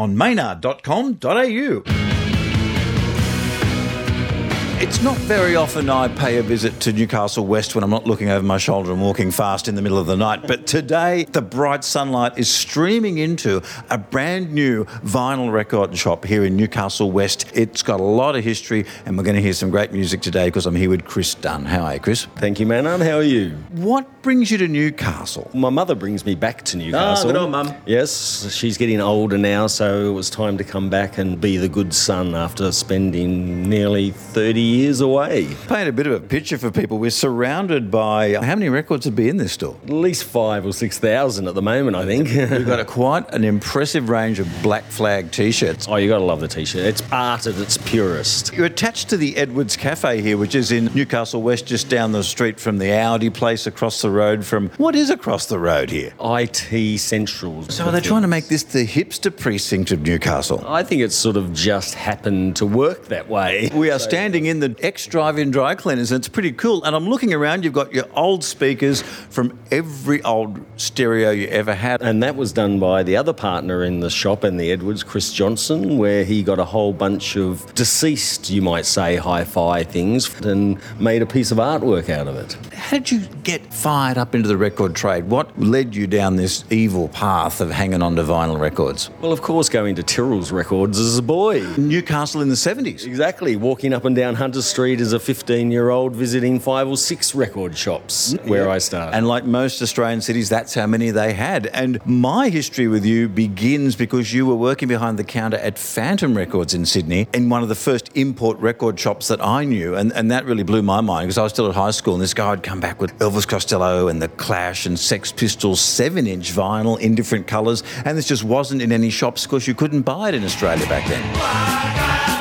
on maynard.com.au. It's not very often I pay a visit to Newcastle West when I'm not looking over my shoulder and walking fast in the middle of the night. But today, the bright sunlight is streaming into a brand new vinyl record shop here in Newcastle West. It's got a lot of history, and we're going to hear some great music today because I'm here with Chris Dunn. How are you, Chris? Thank you, Maynard. How are you? What brings you to Newcastle? My mother brings me back to ah, Newcastle. good on, Mum. Yes, she's getting older now, so it was time to come back and be the good son after spending nearly 30 years away. Paint a bit of a picture for people. We're surrounded by how many records would be in this store? At least five or six thousand at the moment, I think. We've got a quite an impressive range of black flag t-shirts. oh, you got to love the t-shirt. It's art at its purest. You're attached to the Edwards Cafe here, which is in Newcastle West, just down the street from the Audi place across the road from what is across the road here? IT Central. So are they trying to make this the hipster precinct of Newcastle? I think it's sort of just happened to work that way. We are standing in the ex drive-in dry cleaners, and it's pretty cool. And I'm looking around. You've got your old speakers from every old stereo you ever had. And that was done by the other partner in the shop and the Edwards, Chris Johnson, where he got a whole bunch of deceased, you might say, hi fi things and made a piece of artwork out of it. How did you get fired up into the record trade? What led you down this evil path of hanging on to vinyl records? Well, of course, going to Tyrrell's Records as a boy. Newcastle in the 70s. Exactly, walking up and down Hunter Street as a 15 year old, visiting five or six record shops where I started. And like most Australian cities, that's how many they had. And my history with you begins because you were working behind the counter at Phantom Records in Sydney, in one of the first import record shops that I knew. And, and that really blew my mind because I was still at high school and this guy had come back with Elvis Costello and The Clash and Sex Pistols 7 inch vinyl in different colours. And this just wasn't in any shops because you couldn't buy it in Australia back then.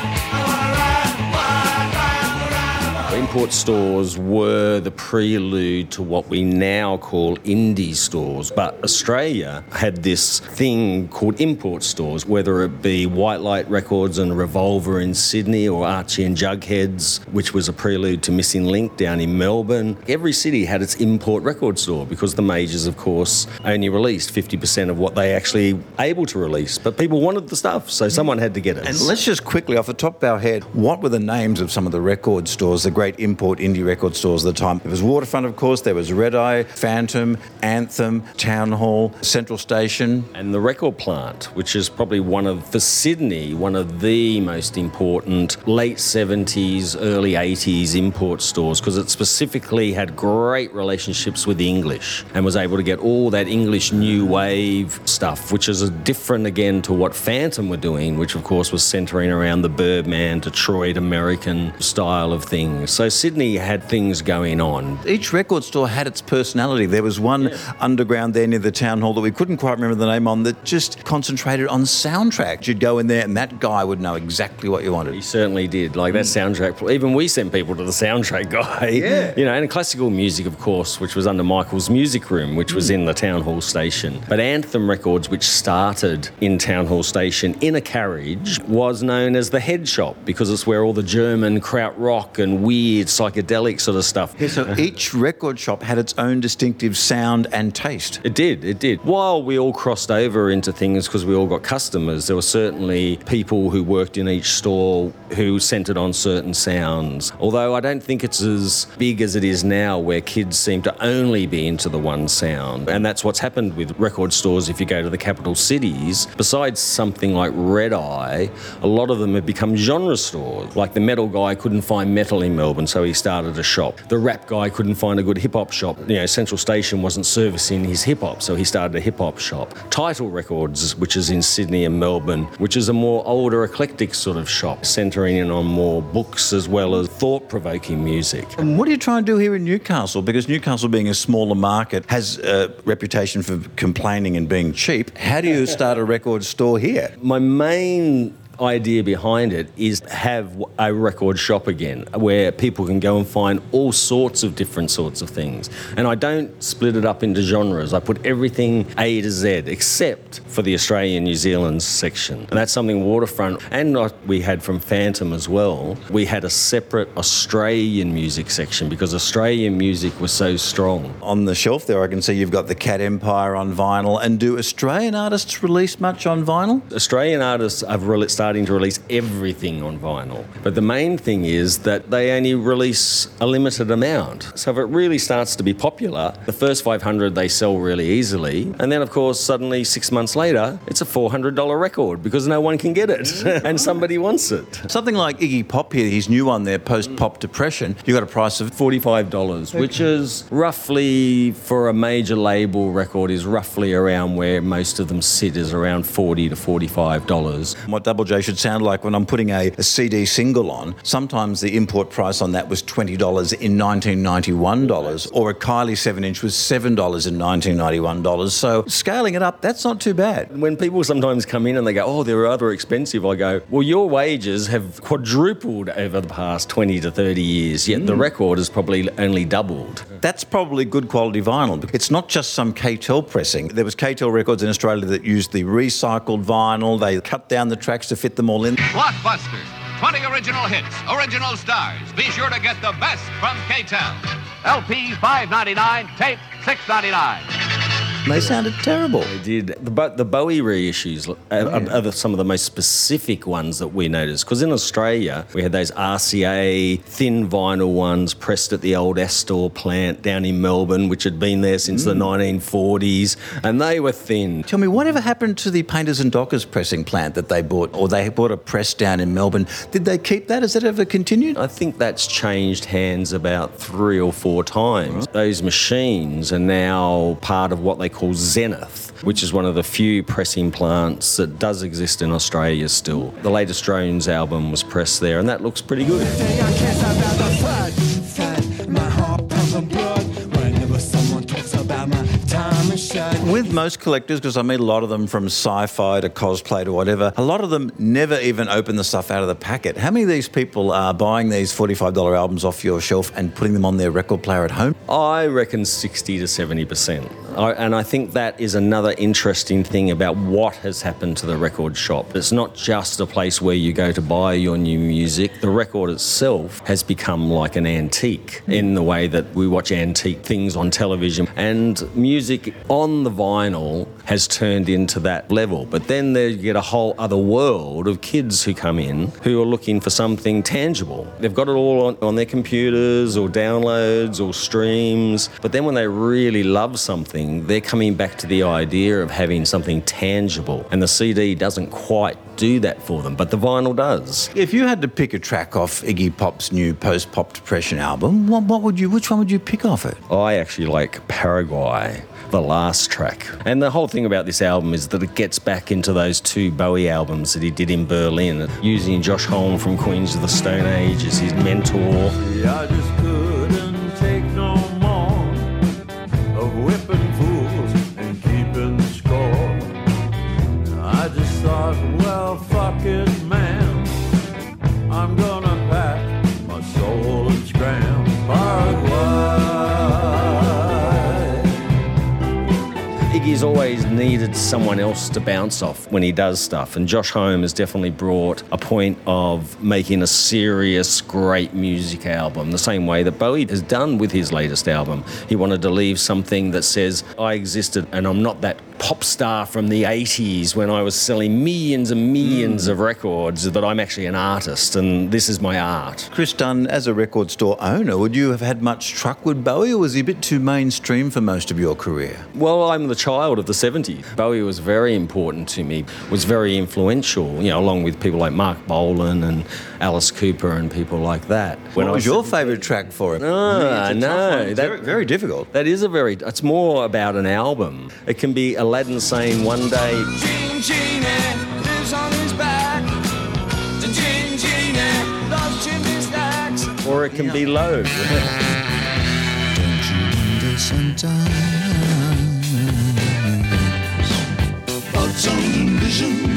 Import stores were the prelude to what we now call indie stores. But Australia had this thing called import stores, whether it be White Light Records and Revolver in Sydney or Archie and Jugheads, which was a prelude to Missing Link down in Melbourne. Every city had its import record store because the majors, of course, only released 50% of what they actually able to release. But people wanted the stuff, so someone had to get it. And let's just quickly, off the top of our head, what were the names of some of the record stores, the great import indie record stores at the time? It was Waterfront, of course, there was Red Eye, Phantom, Anthem, Town Hall, Central Station. And the record plant, which is probably one of, for Sydney, one of the most important late 70s, early 80s import stores because it specifically had great relationships with the English and was able to get all that English new wave stuff, which is different again to what Phantom were doing, which of course was centering around the Birdman, Detroit American style of things. So Sydney had things going on. Each record store had its personality. There was one underground there near the town hall that we couldn't quite remember the name on that just concentrated on soundtrack. You'd go in there and that guy would know exactly what you wanted. He certainly did. Like that mm. soundtrack, even we sent people to the soundtrack guy. Yeah. You know, and classical music, of course, which was under Michael's music room, which was mm. in the Town Hall Station. But Anthem Records, which started in Town Hall Station in a carriage, was known as the head shop because it's where all the German krautrock and weird psychedelic sort of stuff. Yeah, so uh-huh. each record shop had its own distinctive sound and taste. It did, it did. While we all crossed over into things because we all got customers, there were certainly people who worked in each store who centered on certain sounds. Although I don't think it's as big as it is now, where kids seem to only be into the one sound. And that's what's happened with record stores if you go to the capital cities. Besides something like Red Eye, a lot of them have become genre stores. Like the metal guy couldn't find metal in Melbourne, so he started a shop. The rap guy couldn't find a good hip hop shop. You know, Central Station wasn't servicing his hip hop, so he started a hip hop shop. Title Records, which is in Sydney and Melbourne, which is a more older, eclectic sort of shop, centering in on more books as well as thought provoking music. And what are you trying to do here in Newcastle? Because Newcastle, being a smaller market, has a reputation for complaining and being cheap. How do you start a record store here? My main idea behind it is have a record shop again where people can go and find all sorts of different sorts of things. And I don't split it up into genres. I put everything A to Z except for the Australian New Zealand section. And that's something Waterfront and not we had from Phantom as well. We had a separate Australian music section because Australian music was so strong. On the shelf there, I can see you've got the Cat Empire on vinyl. And do Australian artists release much on vinyl? Australian artists are starting to release everything on vinyl. But the main thing is that they only release a limited amount. So if it really starts to be popular, the first 500 they sell really easily. And then, of course, suddenly six months later, it's a $400 record because no one can get it and somebody wants it. Something like Iggy Pop here, his new one there, post pop depression, you got a price of $45, okay. which is roughly for a major label record, is roughly around where most of them sit, is around 40 to $45. What Double J should sound like when I'm putting a, a CD single on, sometimes the import price on that was $20 in 1991 dollars, or a Kylie 7 inch was $7 in 1991 dollars. So scaling it up, that's not too bad. When people sometimes come in and they go, oh, they're rather expensive, I go, well, your wages have quadrupled over the past 20 to 30 years, yet mm. the record has probably only doubled. That's probably good quality vinyl. It's not just some K-tel pressing. There was K-tel records in Australia that used the recycled vinyl. They cut down the tracks to fit them all in. Blockbuster. 20 original hits, original stars. Be sure to get the best from K-tel. LP 5.99, tape 6.99. They sounded terrible. They did. The, the Bowie reissues are, yeah. are, some of the most specific ones that we noticed. Because in Australia, we had those RCA thin vinyl ones pressed at the old Astor plant down in Melbourne, which had been there since mm. the 1940s, and they were thin. Tell me, whatever happened to the Painters and Dockers pressing plant that they bought, or they bought a press down in Melbourne? Did they keep that? Has that ever continued? I think that's changed hands about three or four times. Right. Those machines are now part of what they called Zenith, which is one of the few pressing plants that does exist in Australia still. The latest Drones album was pressed there, and that looks pretty good. With most collectors, because I meet a lot of them from sci fi to cosplay to whatever, a lot of them never even open the stuff out of the packet. How many of these people are buying these $45 albums off your shelf and putting them on their record player at home? I reckon 60 to 70%. and I think that is another interesting thing about what has happened to the record shop. It's not just a place where you go to buy your new music, the record itself has become like an antique in the way that we watch antique things on television. And music on the vinyl has turned into that level. But then there you get a whole other world of kids who come in who are looking for something tangible. They've got it all on, on their computers or downloads or streams. But then when they really love something, they're coming back to the idea of having something tangible. And the CD doesn't quite do that for them, but the vinyl does. If you had to pick a track off Iggy Pop's new post-pop depression album, what, what would you? Which one would you pick off it? I actually like Paraguay the last track. And the whole thing about this album is that it gets back into those two Bowie albums that he did in Berlin, using Josh Homme from Queens of the Stone Age as his mentor. Iggy's needed someone else to bounce off when he does stuff, and Josh Homme has definitely brought a point of making a serious, great music album, the same way that Bowie has done with his latest album. He wanted to leave something that says, I existed and I'm not that pop star from the 80s when I was selling millions and millions mm. of records that I'm actually an artist and this is my art. Chris Dunn, as a record store owner, would you have had much truck with Bowie or was he a bit too mainstream for most of your career? Well, I'm the child of the 70s. Bowie was very important to me, was very influential, you know, along with people like Marc Bolan and Alice Cooper and people like that. When what was, was your favourite track for him? Ah, no, that, very, very difficult. That is a very, it's more about an album. It can be a Aladdin Sane one day. Gene eh, Genie lives on his back. Gene Genie eh, loves chimney stacks. Or it can yeah. be low. Don't you wonder sometimes about some vision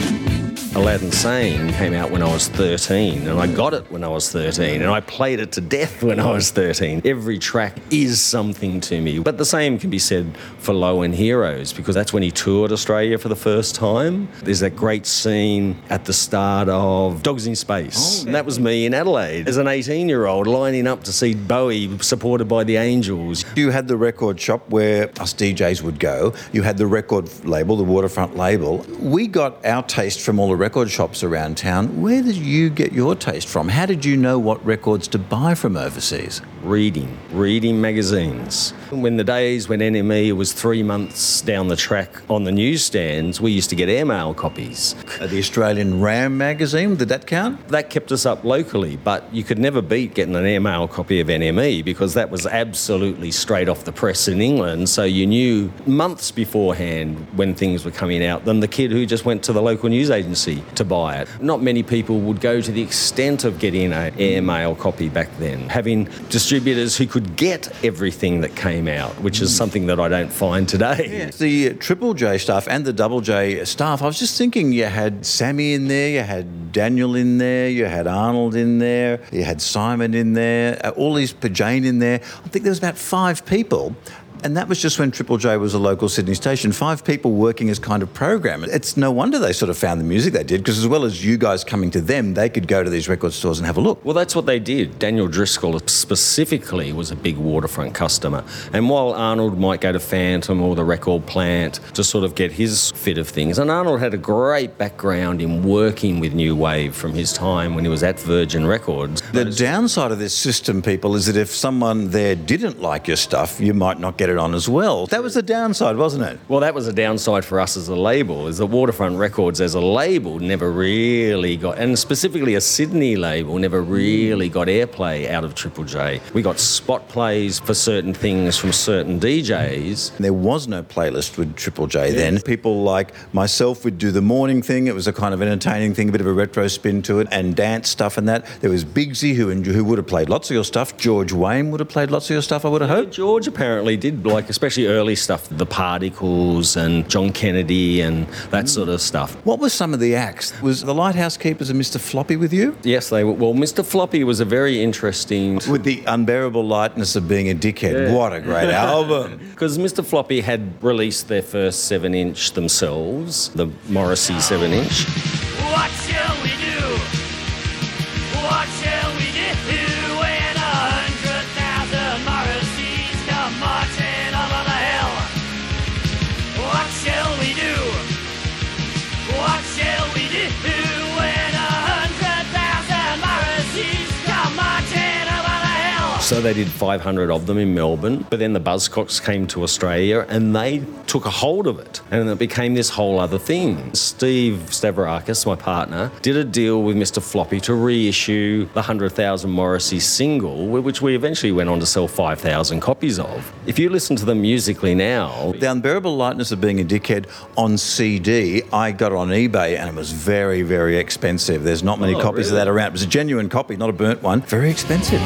Aladdin Sane came out when I was 13, and I got it when I was 13, and I played it to death when I was 13. Every track is something to me. But the same can be said for Low and Heroes, because that's when he toured Australia for the first time. There's that great scene at the start of Dogs in Space. Oh, and that was me in Adelaide as an 18 year old lining up to see Bowie supported by the Angels. You had the record shop where us DJs would go. You had the record label, the Waterfront label. We got our taste from all the record shops around town. Where did you get your taste from? How did you know what records to buy from overseas? reading, reading magazines. When the days when NME was three months down the track on the newsstands, we used to get airmail copies. The Australian Ram magazine, did that count? That kept us up locally, but you could never beat getting an airmail copy of NME because that was absolutely straight off the press in England. So you knew months beforehand when things were coming out than the kid who just went to the local news agency to buy it. Not many people would go to the extent of getting an airmail copy back then. Having distributors who could get everything that came out, which is something that I don't find today. Yeah. The Triple J staff and the Double J staff, I was just thinking you had Sammy in there, you had Daniel in there, you had Arnold in there, you had Simon in there, uh, all these, Jane in there. I think there was about five people. And that was just when Triple J was a local Sydney station. Five people working as kind of program. It's no wonder they sort of found the music they did, because as well as you guys coming to them, they could go to these record stores and have a look. Well, that's what they did. Daniel Driscoll specifically was a big waterfront customer. And while Arnold might go to Phantom or the record plant to sort of get his fit of things, and Arnold had a great background in working with New Wave from his time when he was at Virgin Records. The downside of this system, people, is that if someone there didn't like your stuff, you might not get it on as well. That was the downside, wasn't it? Well, that was a downside for us as a label, is that Waterfront Records as a label never really got, and specifically a Sydney label, never really got airplay out of Triple J. We got spot plays for certain things from certain DJs. There was no playlist with Triple J then. People like myself would do the morning thing. It was a kind of entertaining thing, a bit of a retro spin to it, and dance stuff and that. There was Bigsy, who, who would have played lots of your stuff. George Wayne would have played lots of your stuff, I would have hoped. George apparently did, like especially early stuff, the Particles and John Kennedy and that sort of stuff. What were some of the acts? Was the Lighthouse Keepers and Mr. Floppy with you? Yes, they were. Well, Mr. Floppy was a very interesting. With the unbearable lightness of being a dickhead. What a great album. Because Mr. Floppy had released their first 7 inch themselves, the Morrissey 7 inch. So they did 500 of them in Melbourne, but then the Buzzcocks came to Australia and they took a hold of it, and it became this whole other thing. Steve Stavrakis, my partner, did a deal with Mr. Floppy to reissue the 100,000 Morrissey single, which we eventually went on to sell 5,000 copies of. If you listen to them musically now, The unbearable lightness of being a dickhead on CD, I got it on eBay and it was very, very expensive. There's not many Oh, copies of that around. It was a genuine copy, not a burnt one. Very expensive.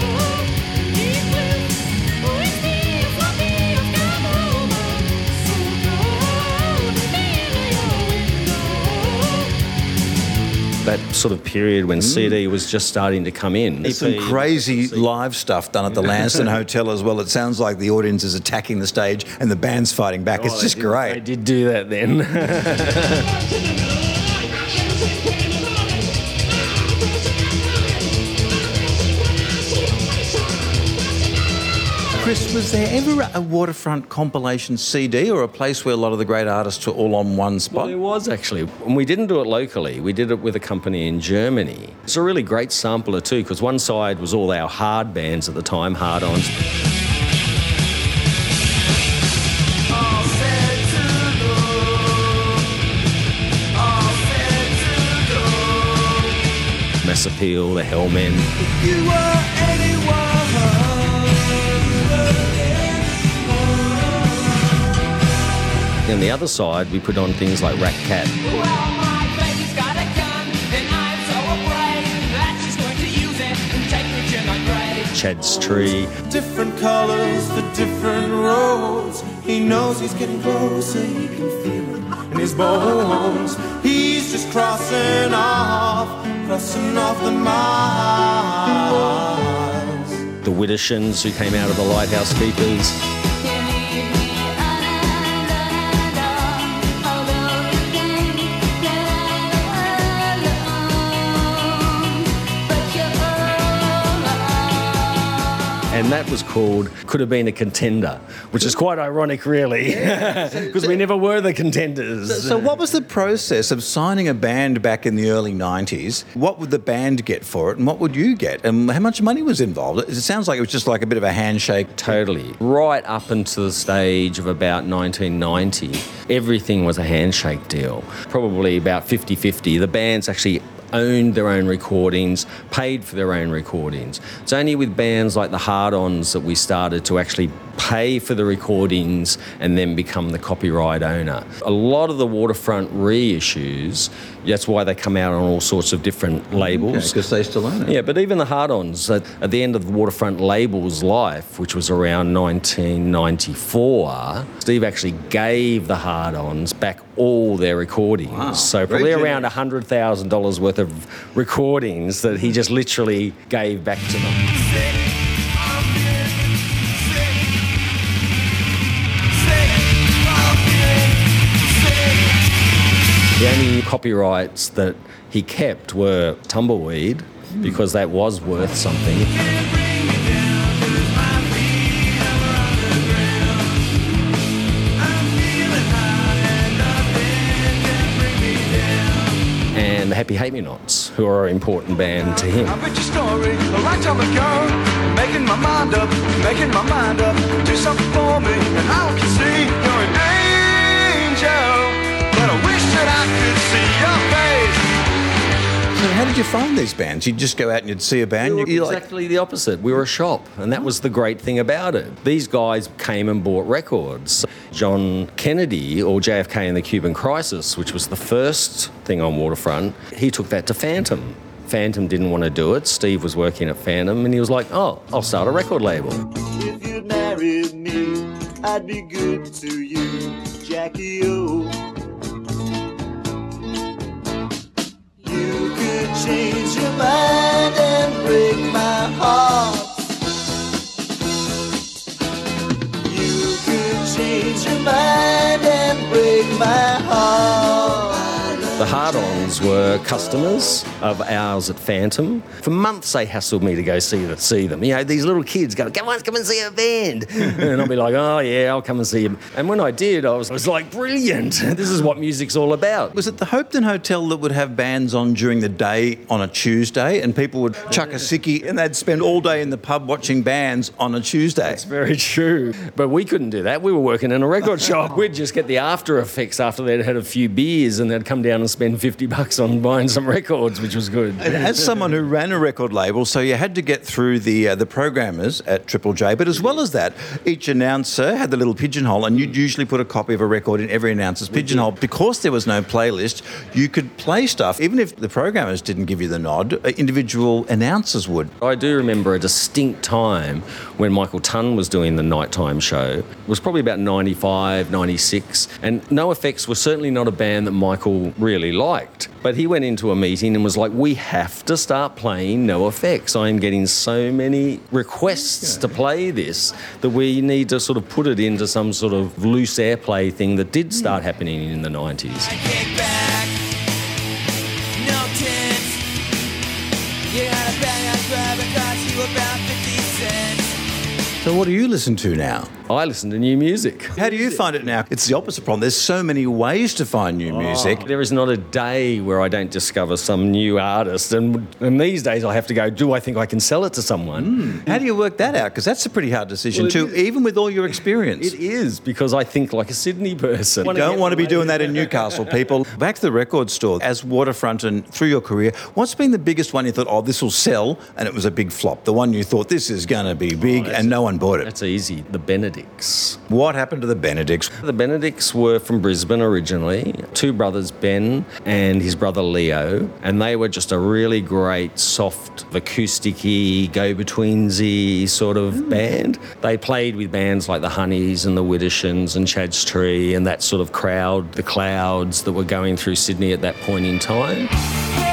That sort of period when mm. CD was just starting to come in. There's some crazy live stuff done at the Lansdowne Hotel as well. It sounds like the audience is attacking the stage and the band's fighting back. Oh, it's just great. I did do that then. was there ever a waterfront compilation CD or a place where a lot of the great artists were all on one spot? Well, spot? there was actually. And we didn't do it locally. We did it with a company in Germany. It's a really great sampler too, because one side was all our hard bands at the time, hard ons. All set to go. All set to go. Mass Appeal, the Hellmen. And the other side, we put on things like Rat Cat. Well, my baby's got a gun, and I'm so afraid that she's going to use it and take me to my grave. Chad's Tree. different colors for different roads. He knows he's getting closer, he can feel it in his bones. He's just crossing counting off the miles. The Widdershins who came out of the Lighthouse Keepers. And that was called Could Have Been a Contender, which is quite ironic, really, because we never were the contenders. So, what was the process of signing a band back in the early 90s? What would the band get for it, and what would you get? And how much money was involved? It sounds like it was just like a bit of a handshake. Totally. Right up until the stage of about 1990, everything was a handshake deal. Probably about 50 50. The bands actually owned their own recordings, paid for their own recordings. It's only with bands like the Hard Ons that we started to actually pay for the recordings and then become the copyright owner. A lot of the waterfront reissues, that's why they come out on all sorts of different mm-hmm. labels. Because they still own it. Yeah, but even the hard-ons at, at the end of the waterfront label's life, which was around 1994, Steve actually gave the hard-ons back all their recordings. Wow, So probably around hundred thousand dollars worth of recordings that he just literally gave back to them. The only copyrights that he kept were Tumbleweed, because that was worth something. Happy Hate Me Nots, who are an important band to him. I bet your story a right time ago. Making my mind up, making my mind up. Do something for me, and I can see you're an angel. So, how did you find these bands? You'd just go out and you'd see a band. We were you're like, exactly the opposite. We were a shop, and that was the great thing about it. These guys came and bought records. John Kennedy, or JFK in the Cuban Crisis, which was the first thing on Waterfront, he took that to Phantom. Phantom didn't want to do it. Steve was working at Phantom, and he was like, "Oh, I'll start a record label." If you'd married me, I'd be good to you, Jackie O. You could change your mind and break my heart. You could change your mind and break my heart. The hard-ons were customers of ours at Phantom. For months, they hassled me to go see, the, see them. You know, these little kids go, "Come on, come and see a band," and I'll be like, "Oh yeah, I'll come and see them." And when I did, I was, I was like, "Brilliant! This is what music's all about." was it the Hopetoun Hotel that would have bands on during the day on a Tuesday, and people would chuck a sickie and they'd spend all day in the pub watching bands on a Tuesday? That's very true. But we couldn't do that. We were working in a record shop. We'd just get the after effects after they'd had a few beers and they'd come down and spend 50 bucks on buying some records, which was good. And as someone who ran a record label, so you had to get through the uh, the programmers at Triple J, but as well as that, each announcer had the little pigeonhole, and you'd usually put a copy of a record in every announcer's pigeonhole. Because there was no playlist, you could play stuff, even if the programmers didn't give you the nod. uh, Individual announcers would. I do remember a distinct time when Michael Tunn was doing the nighttime show. It was probably about 95, 96. And No Effects was certainly not a band that Michael really liked. But he went into a meeting and was like, We have to start playing No Effects. I'm getting so many requests to play this that we need to sort of put it into some sort of loose airplay thing that did start happening in the 90s. So, what do you listen to now? I listen to new music. How do you find it now? It's the opposite problem. There's so many ways to find new oh, music. There is not a day where I don't discover some new artist. And, and these days I have to go, do I think I can sell it to someone? Hmm. How do you work that out? Because that's a pretty hard decision too, even with all your experience. It is because I think like a Sydney person. You don't want to be doing that in Newcastle, people. Back to the record store. As Waterfront and through your career, what's been the biggest one you thought, oh, this will sell, and it was a big flop? The one you thought, this is going to be big, oh, and no one bought it. That's easy. The Benedicts. What happened to the Benedicts? The Benedicts were from Brisbane originally, two brothers, Ben and his brother Leo, and they were just a really great, soft, acoustic-y, go-betweensy sort of hmm. band. They played with bands like the Honeys and the Widdershins and Chad's Tree and that sort of crowd, the clouds that were going through Sydney at that point in time.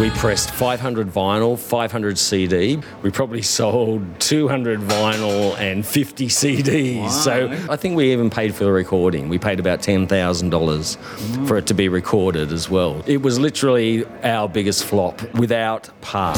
We pressed 500 vinyl, 500 CD. We probably sold 200 vinyl and 50 CDs. So I think we even paid for the recording. We paid about $10,000 for it to be recorded as well. It was literally our biggest flop without par.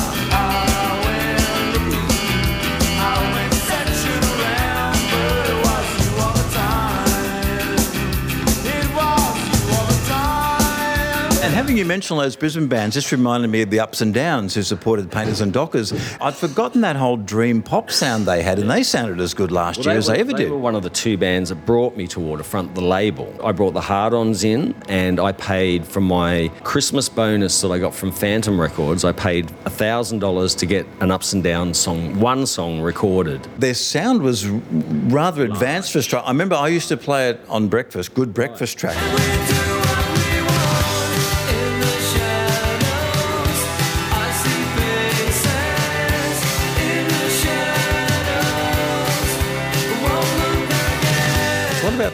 And having you mention those Brisbane bands just reminded me of the Ups and Downs who supported Painters and Dockers. I'd forgotten that whole dream pop sound they had, and they sounded as good last Well, year as were, they ever they did. were one of the two bands that brought me to Waterfront, the label. I brought the Hard-Ons in and I paid from my Christmas bonus that I got from Phantom Records, I paid $1,000 to get an Ups and Downs song, one song recorded. Their sound was rather advanced for Australia. I remember I used to play it on breakfast, good breakfast track.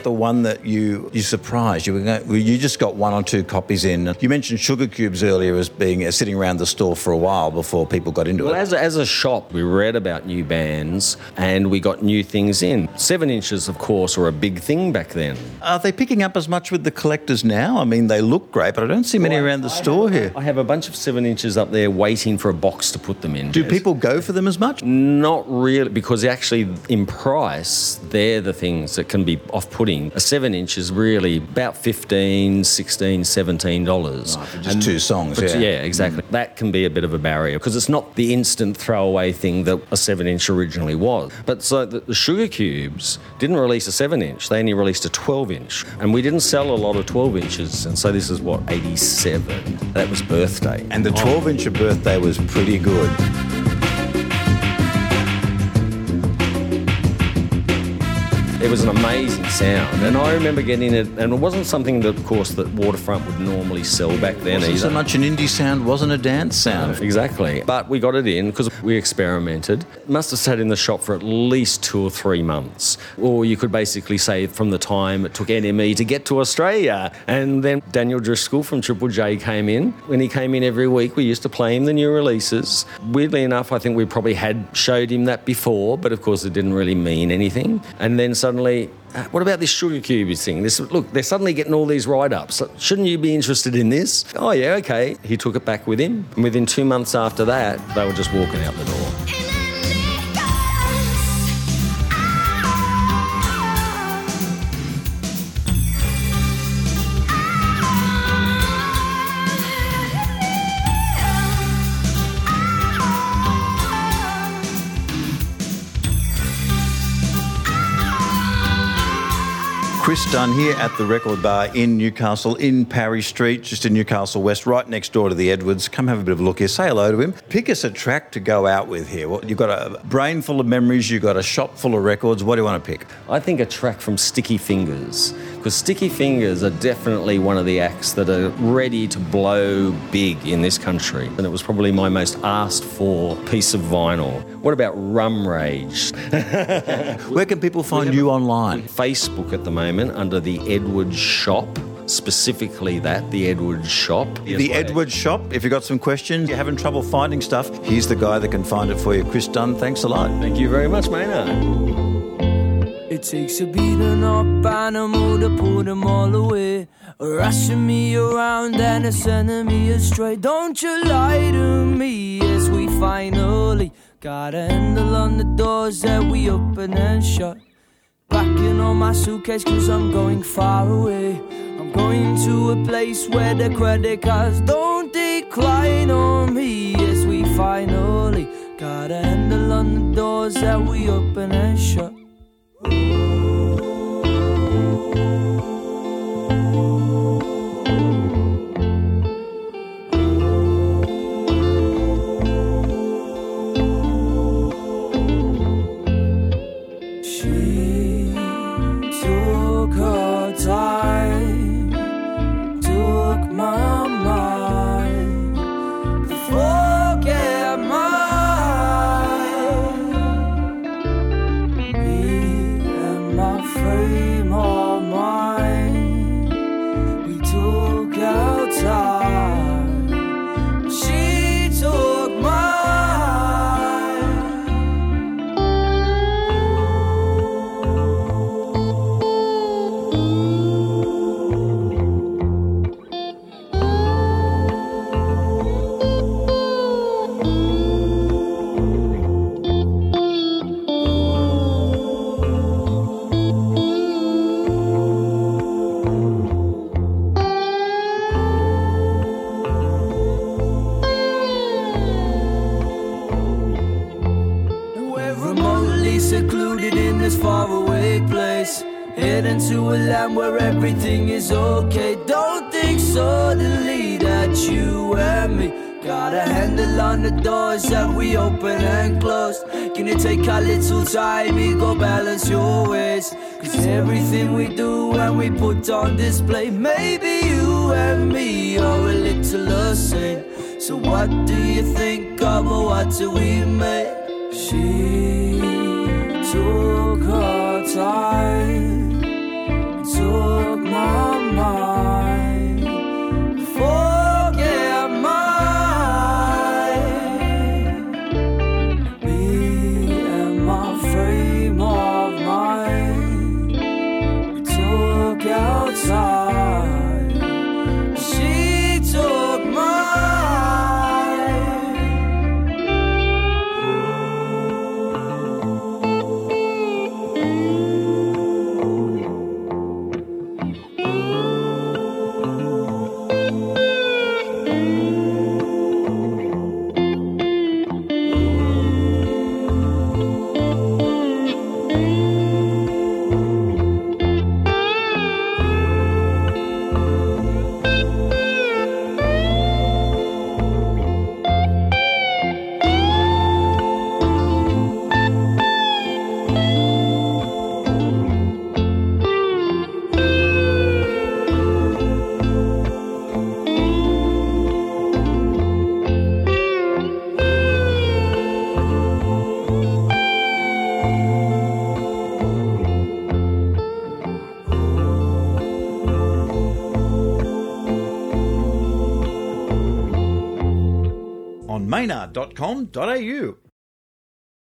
The one that you you surprised? You were going, well, you just got one or two copies in. You mentioned Sugarcubes earlier as being uh, sitting around the store for a while before people got into Well, it. Well, as a, as a shop, we read about new bands and we got new things in. Seven inches, of course, were a big thing back then. Are they picking up as much with the collectors now? I mean, they look great, but I don't see many around the store here. I have a bunch of seven inches up there waiting for a box to put them in. Do people go for them as much? Not really, because actually, in price, they're the things that can be off putting. A seven inch is really about 15 16 $17. Just two songs, yeah. yeah, exactly. Mm. That can be a bit of a barrier because it's not the instant throwaway thing that a seven inch originally was. But so the, the Sugarcubes didn't release a seven inch, they only released a 12 inch. And we didn't sell a lot of 12 inches. And so this is what, 87? That was birthday. And the 12 inch of birthday was pretty good. It was an amazing sound, and I remember getting it. And it wasn't something that, of course, that Waterfront would normally sell back then Wasn't either. so much an indie sound, wasn't a dance sound. Exactly. But we got it in because we experimented. Must have sat in the shop for at least two or three months. Or you could basically say from the time it took NME to get to Australia. And then Daniel Driscoll from Triple J came in. When he came in every week, we used to play him the new releases. Weirdly enough, I think we probably had showed him that before, but of course it didn't really mean anything. And then suddenly, "Uh, what about this Sugarcube thing? This look, they're suddenly getting all these write-ups. Shouldn't you be interested in this? Oh yeah, okay. He took it back with him, and within two months after that, they were just walking out the door. Chris Dunn here at the Record Bar in Newcastle, in Parry Street, just in Newcastle West, right next door to the Edwards. Come have a bit of a look here. Say hello to him. Pick us a track to go out with here. Well, you've got a brain full of memories. You've got a shop full of records. What do you want to pick? I think a track from Sticky Fingers, because Sticky Fingers are definitely one of the acts that are ready to blow big in this country. And it was probably my most asked for piece of vinyl. What about Rum Rage? Where can people find you online? Facebook at the moment under the Edwards Shop. Specifically, that the Edwards Shop. The Edwards Shop. If you've got some questions, you're having trouble finding stuff, he's the guy that can find it for you. Chris Dunn, thanks a lot. Thank you very much, Maynard. It takes a beating up animal to pull them all away. Rushing me around and it's sending me astray. Don't you lie to me as we finally got a handle on the doors that we open and shut. Packing all my suitcase cause I'm going far away. I'm going to a place where the credit cards don't decline on me as we finally got a handle on the doors that we open and shut. Cause everything we do and we put on display, maybe you and me are a little the same. So what do you think of what do we made? She took her time, on maynard.com.au.